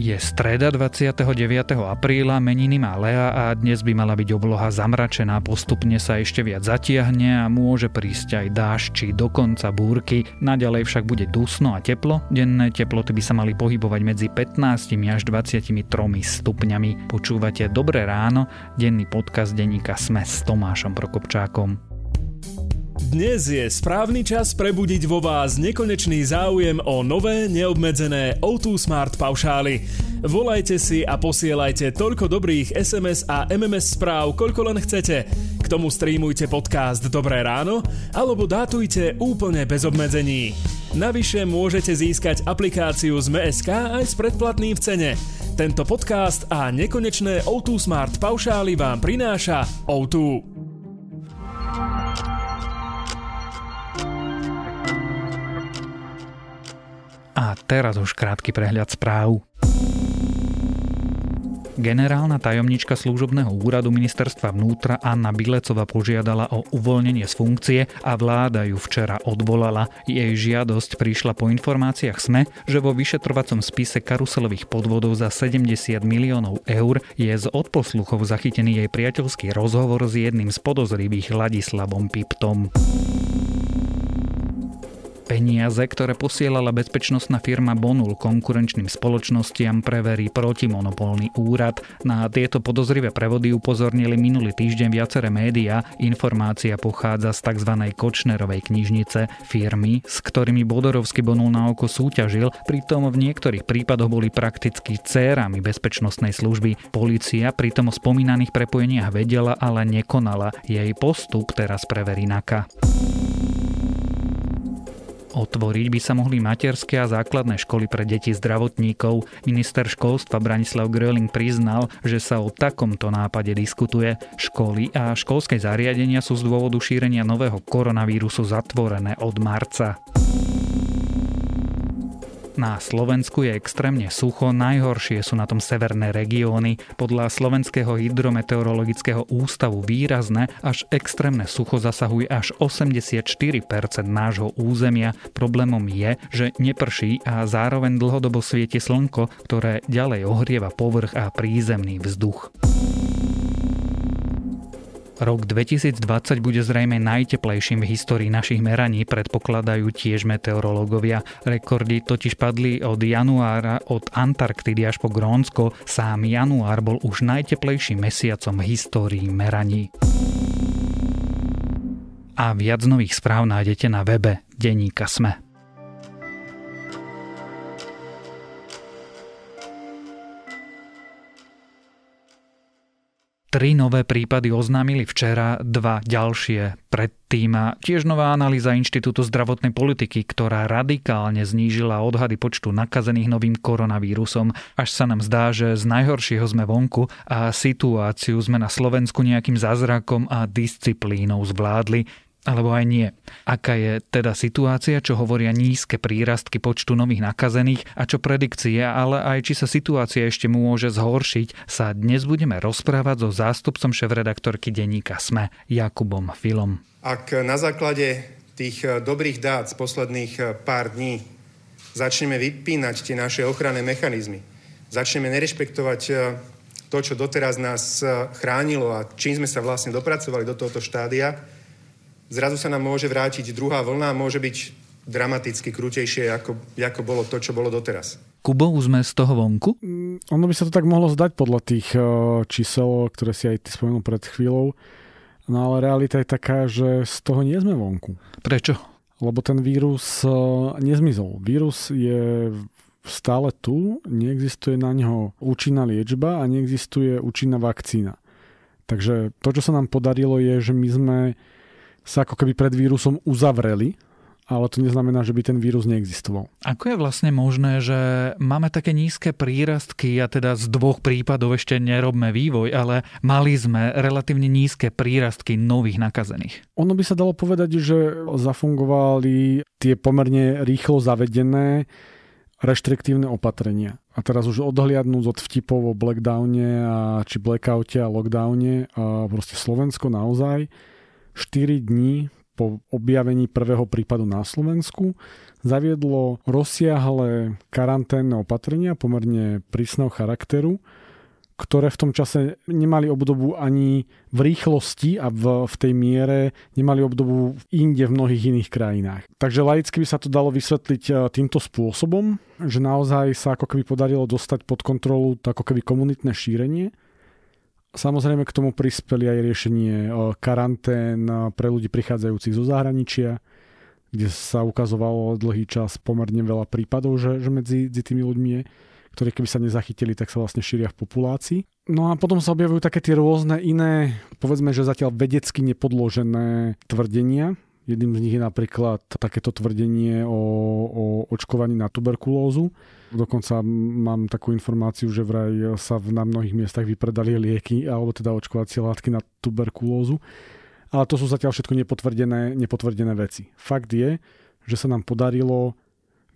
Je streda 29. apríla, meniny má Lea a dnes by mala byť obloha zamračená, postupne sa ešte viac zatiahne a môže prísť aj dáž či dokonca búrky. Naďalej však bude dusno a teplo, denné teploty by sa mali pohybovať medzi 15 až 23 stupňami. Počúvate Dobré ráno, denný podcast denníka Sme s Tomášom Prokopčákom. Dnes je správny čas prebudiť vo vás nekonečný záujem o nové, neobmedzené O2 Smart paušály. Volajte si a posielajte toľko dobrých SMS a MMS správ, koľko len chcete. K tomu streamujte podcast Dobré ráno alebo dátujte úplne bez obmedzení. Navyše môžete získať aplikáciu z MSK aj s predplatným v cene. Tento podcast a nekonečné O2 Smart paušály vám prináša O2. A teraz už krátky prehľad správ. Generálna tajomnička služobného úradu ministerstva vnútra Anna Bilecova požiadala o uvoľnenie z funkcie a vláda ju včera odvolala. Jej žiadosť prišla po informáciách SME, že vo vyšetrovacom spise karuselových podvodov za 70 miliónov eur je z odposluchov zachytený jej priateľský rozhovor s jedným z podozrivých Ladislavom Piptom. Peniaze, ktoré posielala bezpečnostná firma Bonul konkurenčným spoločnostiam, preverí protimonopolný úrad. Na tieto podozrivé prevody upozornili minulý týždeň viaceré médiá. Informácia pochádza z tzv. Kočnerovej knižnice firmy, s ktorými Bodorovský Bonul na oko súťažil, pritom v niektorých prípadoch boli prakticky cérami bezpečnostnej služby. Polícia pritom o spomínaných prepojeniach vedela, ale nekonala. Jej postup teraz preverí NAKA. Otvoriť by sa mohli materské a základné školy pre deti zdravotníkov. Minister školstva Branislav Gröling priznal, že sa o takomto nápade diskutuje. Školy a školské zariadenia sú z dôvodu šírenia nového koronavírusu zatvorené od marca. Na Slovensku je extrémne sucho, najhoršie sú na tom severné regióny. Podľa Slovenského hydrometeorologického ústavu výrazné až extrémne sucho zasahuje až 84% nášho územia. Problémom je, že neprší a zároveň dlhodobo svieti slnko, ktoré ďalej ohrieva povrch a prízemný vzduch. Rok 2020 bude zrejme najteplejším v histórii našich meraní, predpokladajú tiež meteorológovia. Rekordy totiž padli od januára od Antarktidy až po Grónsko. Sám január bol už najteplejším mesiacom v histórii meraní. A viac nových správ nájdete na webe Deníka Sme. Tri nové prípady oznámili včera, dva ďalšie predtým tiež nová analýza Inštitútu zdravotnej politiky, ktorá radikálne znížila odhady počtu nakazených novým koronavírusom. Až sa nám zdá, že z najhoršieho sme vonku a situáciu sme na Slovensku nejakým zázrakom a disciplínou zvládli alebo aj nie. Aká je teda situácia, čo hovoria nízke prírastky počtu nových nakazených a čo predikcie, ale aj či sa situácia ešte môže zhoršiť, sa dnes budeme rozprávať so zástupcom šéf-redaktorky denníka SME, Jakubom Filom. Ak na základe tých eh, dobrých dát z posledných eh, pár dní začneme vypínať tie naše ochranné mechanizmy, začneme nerešpektovať eh, to, čo doteraz nás chránilo a čím sme sa vlastne dopracovali do tohoto štádia, zrazu sa nám môže vrátiť druhá vlna a môže byť dramaticky krutejšie, ako, ako bolo to, čo bolo doteraz. Kubo, už sme z toho vonku? Mm, ono by sa to tak mohlo zdať podľa tých uh, čísel, ktoré si aj ty spomenul pred chvíľou. No ale realita je taká, že z toho nie sme vonku. Prečo? Lebo ten vírus uh, nezmizol. Vírus je stále tu, neexistuje na neho účinná liečba a neexistuje účinná vakcína. Takže to, čo sa nám podarilo, je, že my sme sa ako keby pred vírusom uzavreli, ale to neznamená, že by ten vírus neexistoval. Ako je vlastne možné, že máme také nízke prírastky a teda z dvoch prípadov ešte nerobme vývoj, ale mali sme relatívne nízke prírastky nových nakazených? Ono by sa dalo povedať, že zafungovali tie pomerne rýchlo zavedené reštriktívne opatrenia. A teraz už odhliadnúť od vtipov o blackdowne a, či blackoute a lockdowne a proste Slovensko naozaj 4 dní po objavení prvého prípadu na Slovensku zaviedlo rozsiahle karanténne opatrenia pomerne prísneho charakteru, ktoré v tom čase nemali obdobu ani v rýchlosti a v, v tej miere nemali obdobu inde v mnohých iných krajinách. Takže laicky by sa to dalo vysvetliť e, týmto spôsobom, že naozaj sa ako keby podarilo dostať pod kontrolu ako keby komunitné šírenie. Samozrejme k tomu prispeli aj riešenie e, karantén pre ľudí prichádzajúcich zo zahraničia, kde sa ukazovalo dlhý čas pomerne veľa prípadov, že, že medzi, medzi tými ľuďmi je ktoré keby sa nezachytili, tak sa vlastne šíria v populácii. No a potom sa objavujú také tie rôzne iné, povedzme, že zatiaľ vedecky nepodložené tvrdenia. Jedným z nich je napríklad takéto tvrdenie o, o očkovaní na tuberkulózu. Dokonca mám takú informáciu, že vraj sa na mnohých miestach vypredali lieky alebo teda očkovacie látky na tuberkulózu. Ale to sú zatiaľ všetko nepotvrdené, nepotvrdené veci. Fakt je, že sa nám podarilo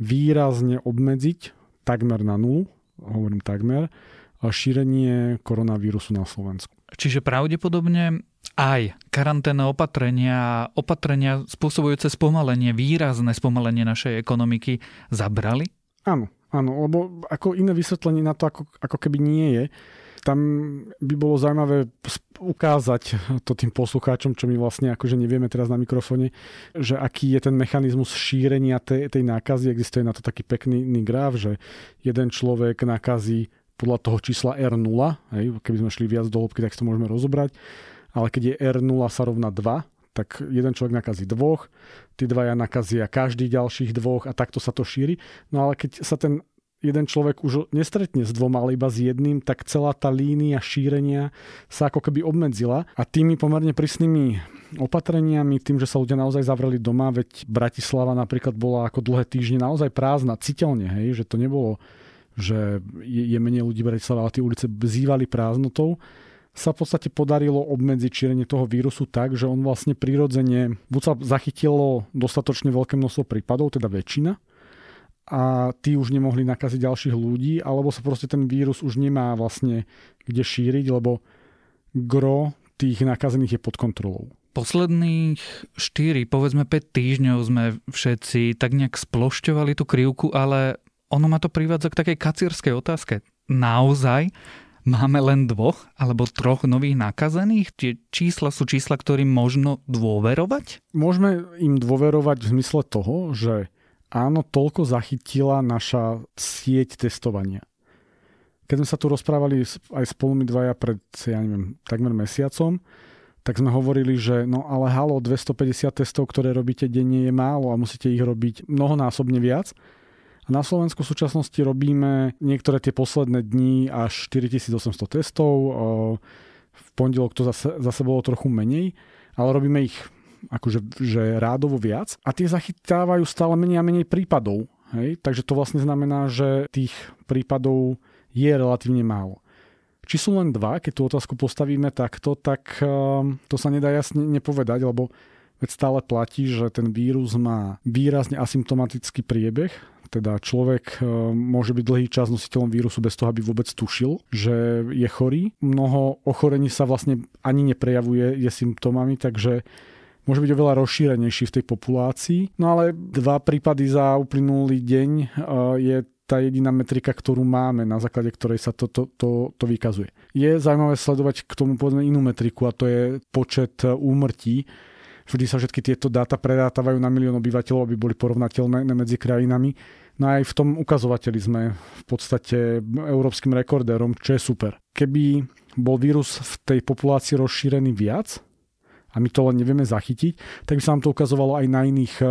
výrazne obmedziť takmer na nulu, hovorím takmer, šírenie koronavírusu na Slovensku. Čiže pravdepodobne aj karanténne opatrenia, opatrenia spôsobujúce spomalenie, výrazné spomalenie našej ekonomiky zabrali? Áno, áno, lebo ako iné vysvetlenie na to ako, ako keby nie je tam by bolo zaujímavé ukázať to tým poslucháčom, čo my vlastne akože nevieme teraz na mikrofóne, že aký je ten mechanizmus šírenia tej, tej nákazy. Existuje na to taký pekný graf, že jeden človek nakazí podľa toho čísla R0, hej, keby sme šli viac do lobky, tak si to môžeme rozobrať, ale keď je R0 sa rovná 2, tak jeden človek nakazí dvoch, tí dvaja nakazia každý ďalších dvoch a takto sa to šíri. No ale keď sa ten jeden človek už nestretne s dvoma, ale iba s jedným, tak celá tá línia šírenia sa ako keby obmedzila a tými pomerne prísnymi opatreniami, tým, že sa ľudia naozaj zavreli doma, veď Bratislava napríklad bola ako dlhé týždne naozaj prázdna, citeľne, hej, že to nebolo že je menej ľudí v Bratislave, ale tie ulice vzývali prázdnotou, sa v podstate podarilo obmedziť šírenie toho vírusu tak, že on vlastne prirodzene buď sa zachytilo dostatočne veľké množstvo prípadov, teda väčšina, a tí už nemohli nakaziť ďalších ľudí, alebo sa proste ten vírus už nemá vlastne kde šíriť, lebo gro tých nakazených je pod kontrolou. Posledných 4, povedzme 5 týždňov sme všetci tak nejak splošťovali tú krivku, ale ono ma to privádza k takej kacírskej otázke. Naozaj máme len dvoch alebo troch nových nakazených? Tie čísla sú čísla, ktorým možno dôverovať? Môžeme im dôverovať v zmysle toho, že áno, toľko zachytila naša sieť testovania. Keď sme sa tu rozprávali aj spolu my dvaja pred, ja neviem, takmer mesiacom, tak sme hovorili, že no ale halo, 250 testov, ktoré robíte denne je málo a musíte ich robiť mnohonásobne viac. A na Slovensku v súčasnosti robíme niektoré tie posledné dni až 4800 testov. V pondelok to zase, zase bolo trochu menej, ale robíme ich akože že rádovo viac a tie zachytávajú stále menej a menej prípadov. Hej? Takže to vlastne znamená, že tých prípadov je relatívne málo. Či sú len dva, keď tú otázku postavíme takto, tak ehm, to sa nedá jasne nepovedať, lebo veď stále platí, že ten vírus má výrazne asymptomatický priebeh, teda človek ehm, môže byť dlhý čas nositeľom vírusu bez toho, aby vôbec tušil, že je chorý. Mnoho ochorení sa vlastne ani neprejavuje je symptómami, takže môže byť oveľa rozšírenejší v tej populácii. No ale dva prípady za uplynulý deň e, je tá jediná metrika, ktorú máme, na základe ktorej sa to, to, to, to vykazuje. Je zaujímavé sledovať k tomu povedzme inú metriku a to je počet úmrtí. Vždy sa všetky tieto dáta predátajú na milión obyvateľov, aby boli porovnateľné medzi krajinami. No aj v tom ukazovateli sme v podstate európskym rekordérom, čo je super. Keby bol vírus v tej populácii rozšírený viac, a my to len nevieme zachytiť, tak by sa nám to ukazovalo aj na iných, eh,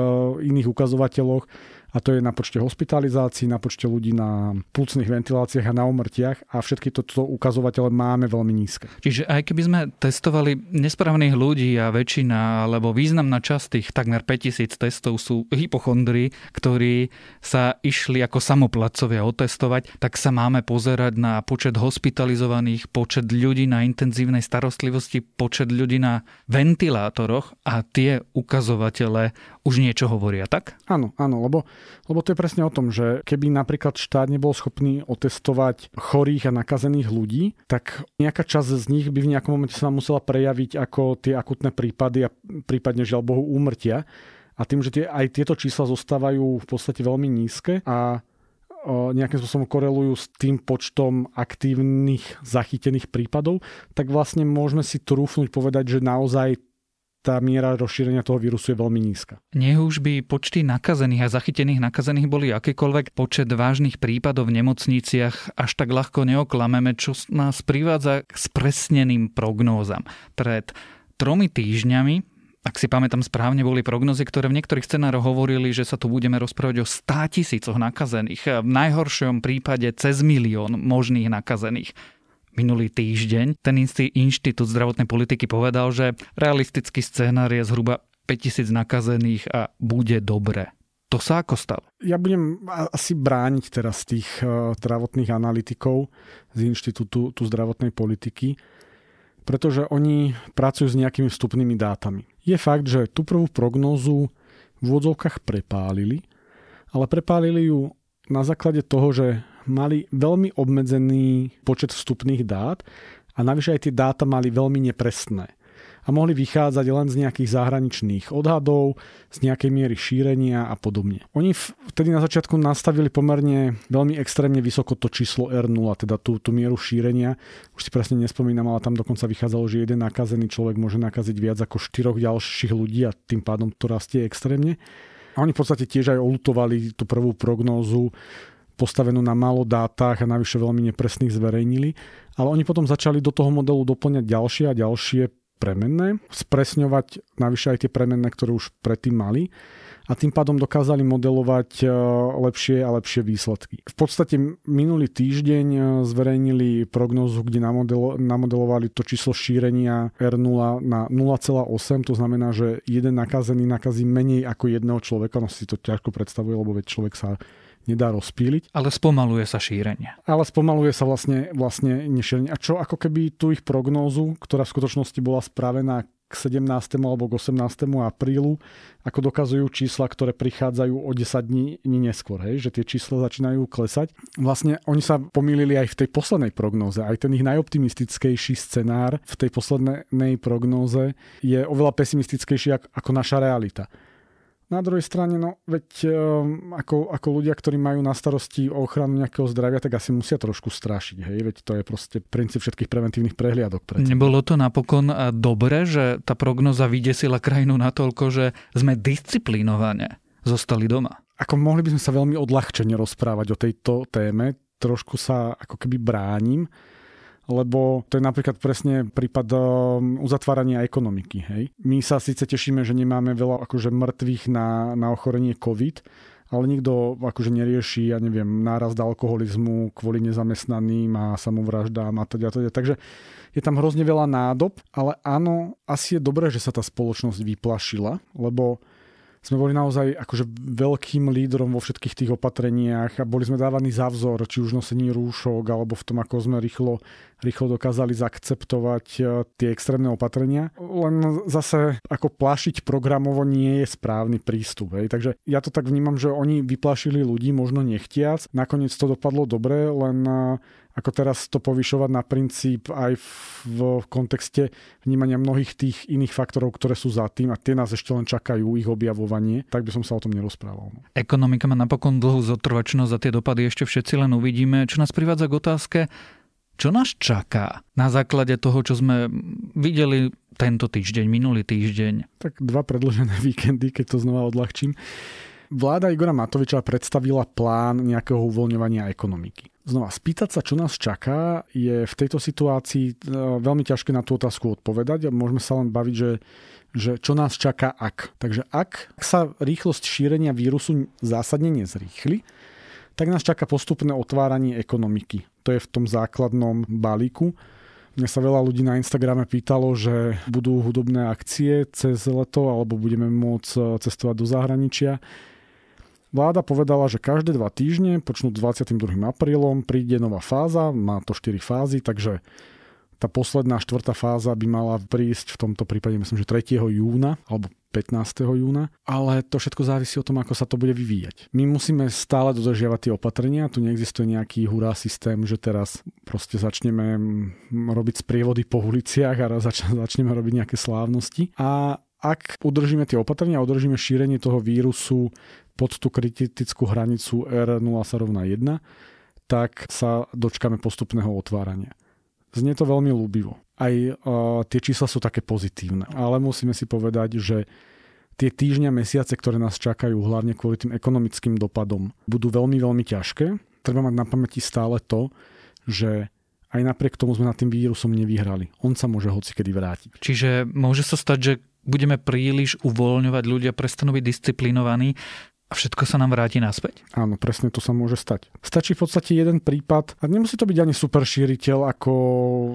iných ukazovateľoch a to je na počte hospitalizácií, na počte ľudí na plúcnych ventiláciách a na umrtiach a všetky toto ukazovatele máme veľmi nízke. Čiže aj keby sme testovali nesprávnych ľudí a väčšina alebo významná časť tých takmer 5000 testov sú hypochondri, ktorí sa išli ako samoplacovia otestovať, tak sa máme pozerať na počet hospitalizovaných, počet ľudí na intenzívnej starostlivosti, počet ľudí na ventilátoroch a tie ukazovatele už niečo hovoria, tak? Áno, áno, lebo, lebo to je presne o tom, že keby napríklad štát nebol schopný otestovať chorých a nakazených ľudí, tak nejaká časť z nich by v nejakom momente sa musela prejaviť ako tie akutné prípady a prípadne žiaľ Bohu úmrtia. A tým, že tie, aj tieto čísla zostávajú v podstate veľmi nízke a nejakým spôsobom korelujú s tým počtom aktívnych zachytených prípadov, tak vlastne môžeme si trúfnuť povedať, že naozaj tá miera rozšírenia toho vírusu je veľmi nízka. Nech už by počty nakazených a zachytených nakazených boli akékoľvek, počet vážnych prípadov v nemocniciach až tak ľahko neoklameme, čo nás privádza k spresneným prognózam. Pred tromi týždňami ak si pamätám správne, boli prognozy, ktoré v niektorých scenároch hovorili, že sa tu budeme rozprávať o 100 tisícoch nakazených. V najhoršom prípade cez milión možných nakazených. Minulý týždeň ten istý Inštitút zdravotnej politiky povedal, že realistický scénár je zhruba 5000 nakazených a bude dobre. To sa ako stalo? Ja budem asi brániť teraz tých uh, zdravotných analytikov z Inštitútu zdravotnej politiky, pretože oni pracujú s nejakými vstupnými dátami. Je fakt, že tú prvú prognózu v úvodzovkách prepálili, ale prepálili ju na základe toho, že mali veľmi obmedzený počet vstupných dát a navyše aj tie dáta mali veľmi nepresné a mohli vychádzať len z nejakých zahraničných odhadov, z nejakej miery šírenia a podobne. Oni vtedy na začiatku nastavili pomerne veľmi extrémne vysoko to číslo R0, teda tú, tú mieru šírenia. Už si presne nespomínam, ale tam dokonca vychádzalo, že jeden nakazený človek môže nakaziť viac ako štyroch ďalších ľudí a tým pádom to rastie extrémne. A oni v podstate tiež aj olutovali tú prvú prognózu postavenú na málo dátach a navyše veľmi nepresných zverejnili. Ale oni potom začali do toho modelu doplňať ďalšie a ďalšie premenné, spresňovať navyše aj tie premenné, ktoré už predtým mali a tým pádom dokázali modelovať e, lepšie a lepšie výsledky. V podstate minulý týždeň e, zverejnili prognozu, kde namodelo, namodelovali to číslo šírenia R0 na 0,8, to znamená, že jeden nakazený nakazí menej ako jedného človeka, no si to ťažko predstavuje, lebo veď človek sa nedá rozpíliť. Ale spomaluje sa šírenie. Ale spomaluje sa vlastne, vlastne nešírenie. A čo ako keby tú ich prognózu, ktorá v skutočnosti bola spravená k 17. alebo k 18. aprílu, ako dokazujú čísla, ktoré prichádzajú o 10 dní, neskôr, hej, že tie čísla začínajú klesať. Vlastne oni sa pomýlili aj v tej poslednej prognóze. Aj ten ich najoptimistickejší scenár v tej poslednej prognóze je oveľa pesimistickejší ako naša realita. Na druhej strane, no veď um, ako, ako ľudia, ktorí majú na starosti o ochranu nejakého zdravia, tak asi musia trošku strašiť. Hej? Veď to je proste princíp všetkých preventívnych prehliadok. Predtým. Nebolo to napokon eh, dobre, že tá prognoza vydesila krajinu natoľko, že sme disciplinovane zostali doma? Ako mohli by sme sa veľmi odľahčene rozprávať o tejto téme. Trošku sa ako keby bránim lebo to je napríklad presne prípad um, uzatvárania ekonomiky. Hej. My sa síce tešíme, že nemáme veľa akože mŕtvych na, na ochorenie COVID, ale nikto akože nerieši, ja neviem, nárast alkoholizmu kvôli nezamestnaným a samovraždám a teda, teda. Takže je tam hrozne veľa nádob, ale áno, asi je dobré, že sa tá spoločnosť vyplašila, lebo sme boli naozaj akože veľkým lídrom vo všetkých tých opatreniach a boli sme dávaní za vzor, či už nosení rúšok, alebo v tom, ako sme rýchlo, rýchlo dokázali zaakceptovať e, tie extrémne opatrenia. Len zase ako plašiť programovo nie je správny prístup. Hej. Takže ja to tak vnímam, že oni vyplašili ľudí možno nechtiac. Nakoniec to dopadlo dobre, len e, ako teraz to povyšovať na princíp aj v kontexte vnímania mnohých tých iných faktorov, ktoré sú za tým a tie nás ešte len čakajú, ich objavovanie, tak by som sa o tom nerozprával. No. Ekonomika má napokon dlhú zotrvačnosť a tie dopady ešte všetci len uvidíme. Čo nás privádza k otázke, čo nás čaká na základe toho, čo sme videli tento týždeň, minulý týždeň? Tak dva predlžené víkendy, keď to znova odľahčím. Vláda Igora Matoviča predstavila plán nejakého uvoľňovania ekonomiky. Znova, spýtať sa, čo nás čaká, je v tejto situácii e, veľmi ťažké na tú otázku odpovedať a môžeme sa len baviť, že, že čo nás čaká ak. Takže ak sa rýchlosť šírenia vírusu zásadne nezrýchli, tak nás čaká postupné otváranie ekonomiky. To je v tom základnom balíku. Mne sa veľa ľudí na Instagrame pýtalo, že budú hudobné akcie cez leto alebo budeme môcť e, cestovať do zahraničia. Vláda povedala, že každé dva týždne, počnúť 22. aprílom, príde nová fáza, má to 4 fázy, takže tá posledná štvrtá fáza by mala prísť v tomto prípade, myslím, že 3. júna, alebo 15. júna, ale to všetko závisí o tom, ako sa to bude vyvíjať. My musíme stále dodržiavať tie opatrenia, tu neexistuje nejaký hurá systém, že teraz proste začneme robiť sprievody po uliciach a zač- začneme robiť nejaké slávnosti. A ak udržíme tie opatrenia udržíme šírenie toho vírusu pod tú kritickú hranicu R0 sa rovná 1, tak sa dočkame postupného otvárania. Znie to veľmi ľúbivo. Aj uh, tie čísla sú také pozitívne, ale musíme si povedať, že tie týždňa, mesiace, ktoré nás čakajú, hlavne kvôli tým ekonomickým dopadom, budú veľmi, veľmi ťažké. Treba mať na pamäti stále to, že aj napriek tomu sme nad tým vírusom nevyhrali. On sa môže hocikedy vrátiť. Čiže môže sa stať, že budeme príliš uvoľňovať, ľudia prestanú byť disciplinovaní, a všetko sa nám vráti naspäť? Áno, presne to sa môže stať. Stačí v podstate jeden prípad, a nemusí to byť ani super šíriteľ, ako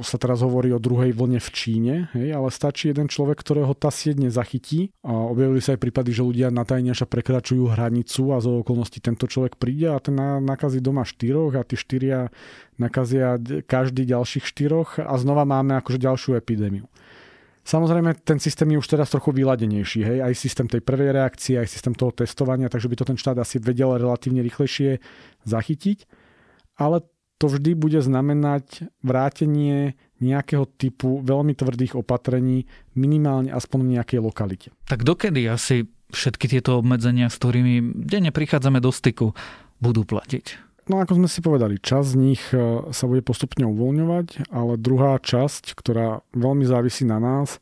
sa teraz hovorí o druhej vlne v Číne, hej, ale stačí jeden človek, ktorého tá sieť nezachytí. A objavili sa aj prípady, že ľudia na tajňaša prekračujú hranicu a zo okolností tento človek príde a ten nakazí doma štyroch a tí štyria nakazia každý ďalších štyroch a znova máme akože ďalšiu epidémiu. Samozrejme, ten systém je už teraz trochu vyladenejší, hej, aj systém tej prvej reakcie, aj systém toho testovania, takže by to ten štát asi vedel relatívne rýchlejšie zachytiť, ale to vždy bude znamenať vrátenie nejakého typu veľmi tvrdých opatrení, minimálne aspoň v nejakej lokalite. Tak dokedy asi všetky tieto obmedzenia, s ktorými denne prichádzame do styku, budú platiť? No ako sme si povedali, časť z nich e, sa bude postupne uvoľňovať, ale druhá časť, ktorá veľmi závisí na nás,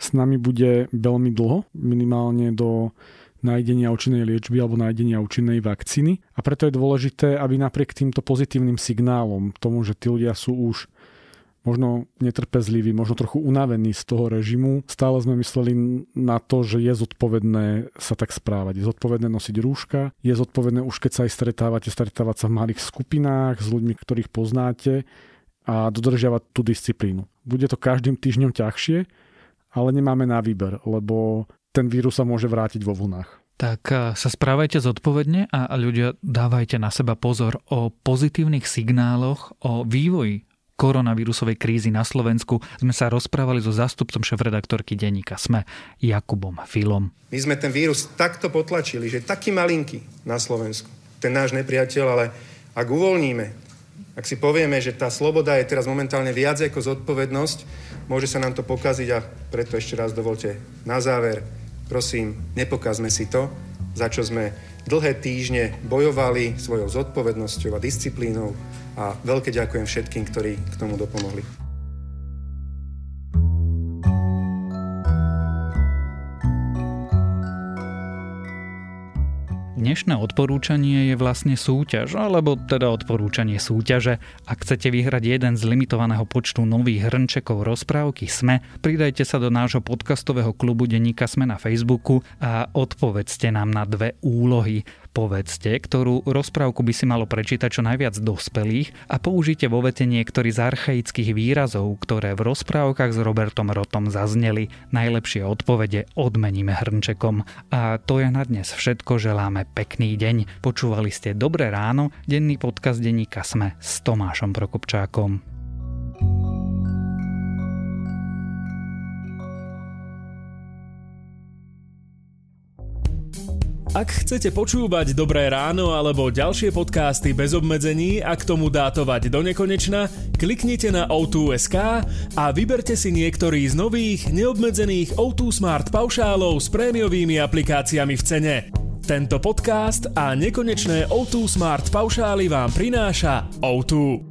s nami bude veľmi dlho, minimálne do nájdenia účinnej liečby alebo nájdenia účinnej vakcíny. A preto je dôležité, aby napriek týmto pozitívnym signálom, tomu, že tí ľudia sú už možno netrpezliví, možno trochu unavení z toho režimu. Stále sme mysleli na to, že je zodpovedné sa tak správať. Je zodpovedné nosiť rúška, je zodpovedné už keď sa aj stretávate, stretávať sa v malých skupinách s ľuďmi, ktorých poznáte a dodržiavať tú disciplínu. Bude to každým týždňom ťažšie, ale nemáme na výber, lebo ten vírus sa môže vrátiť vo vlnách. Tak sa správajte zodpovedne a ľudia dávajte na seba pozor o pozitívnych signáloch, o vývoji koronavírusovej krízy na Slovensku sme sa rozprávali so zástupcom šéf-redaktorky denníka SME Jakubom Filom. My sme ten vírus takto potlačili, že taký malinký na Slovensku, ten náš nepriateľ, ale ak uvoľníme, ak si povieme, že tá sloboda je teraz momentálne viac ako zodpovednosť, môže sa nám to pokaziť a preto ešte raz dovolte na záver, prosím, nepokazme si to, za čo sme dlhé týždne bojovali svojou zodpovednosťou a disciplínou a veľké ďakujem všetkým, ktorí k tomu dopomohli. Dnešné odporúčanie je vlastne súťaž, alebo teda odporúčanie súťaže. Ak chcete vyhrať jeden z limitovaného počtu nových hrnčekov rozprávky SME, pridajte sa do nášho podcastového klubu Denníka SME na Facebooku a odpovedzte nám na dve úlohy povedzte, ktorú rozprávku by si malo prečítať čo najviac dospelých a použite vo vete niektorý z archaických výrazov, ktoré v rozprávkach s Robertom Rotom zazneli. Najlepšie odpovede odmeníme hrnčekom. A to je na dnes všetko, želáme pekný deň. Počúvali ste Dobré ráno, denný podcast denníka Sme s Tomášom Prokopčákom. Ak chcete počúvať Dobré ráno alebo ďalšie podcasty bez obmedzení a k tomu dátovať do nekonečna, kliknite na O2.sk a vyberte si niektorý z nových neobmedzených O2 Smart paušálov s prémiovými aplikáciami v cene. Tento podcast a nekonečné O2 Smart paušály vám prináša O2.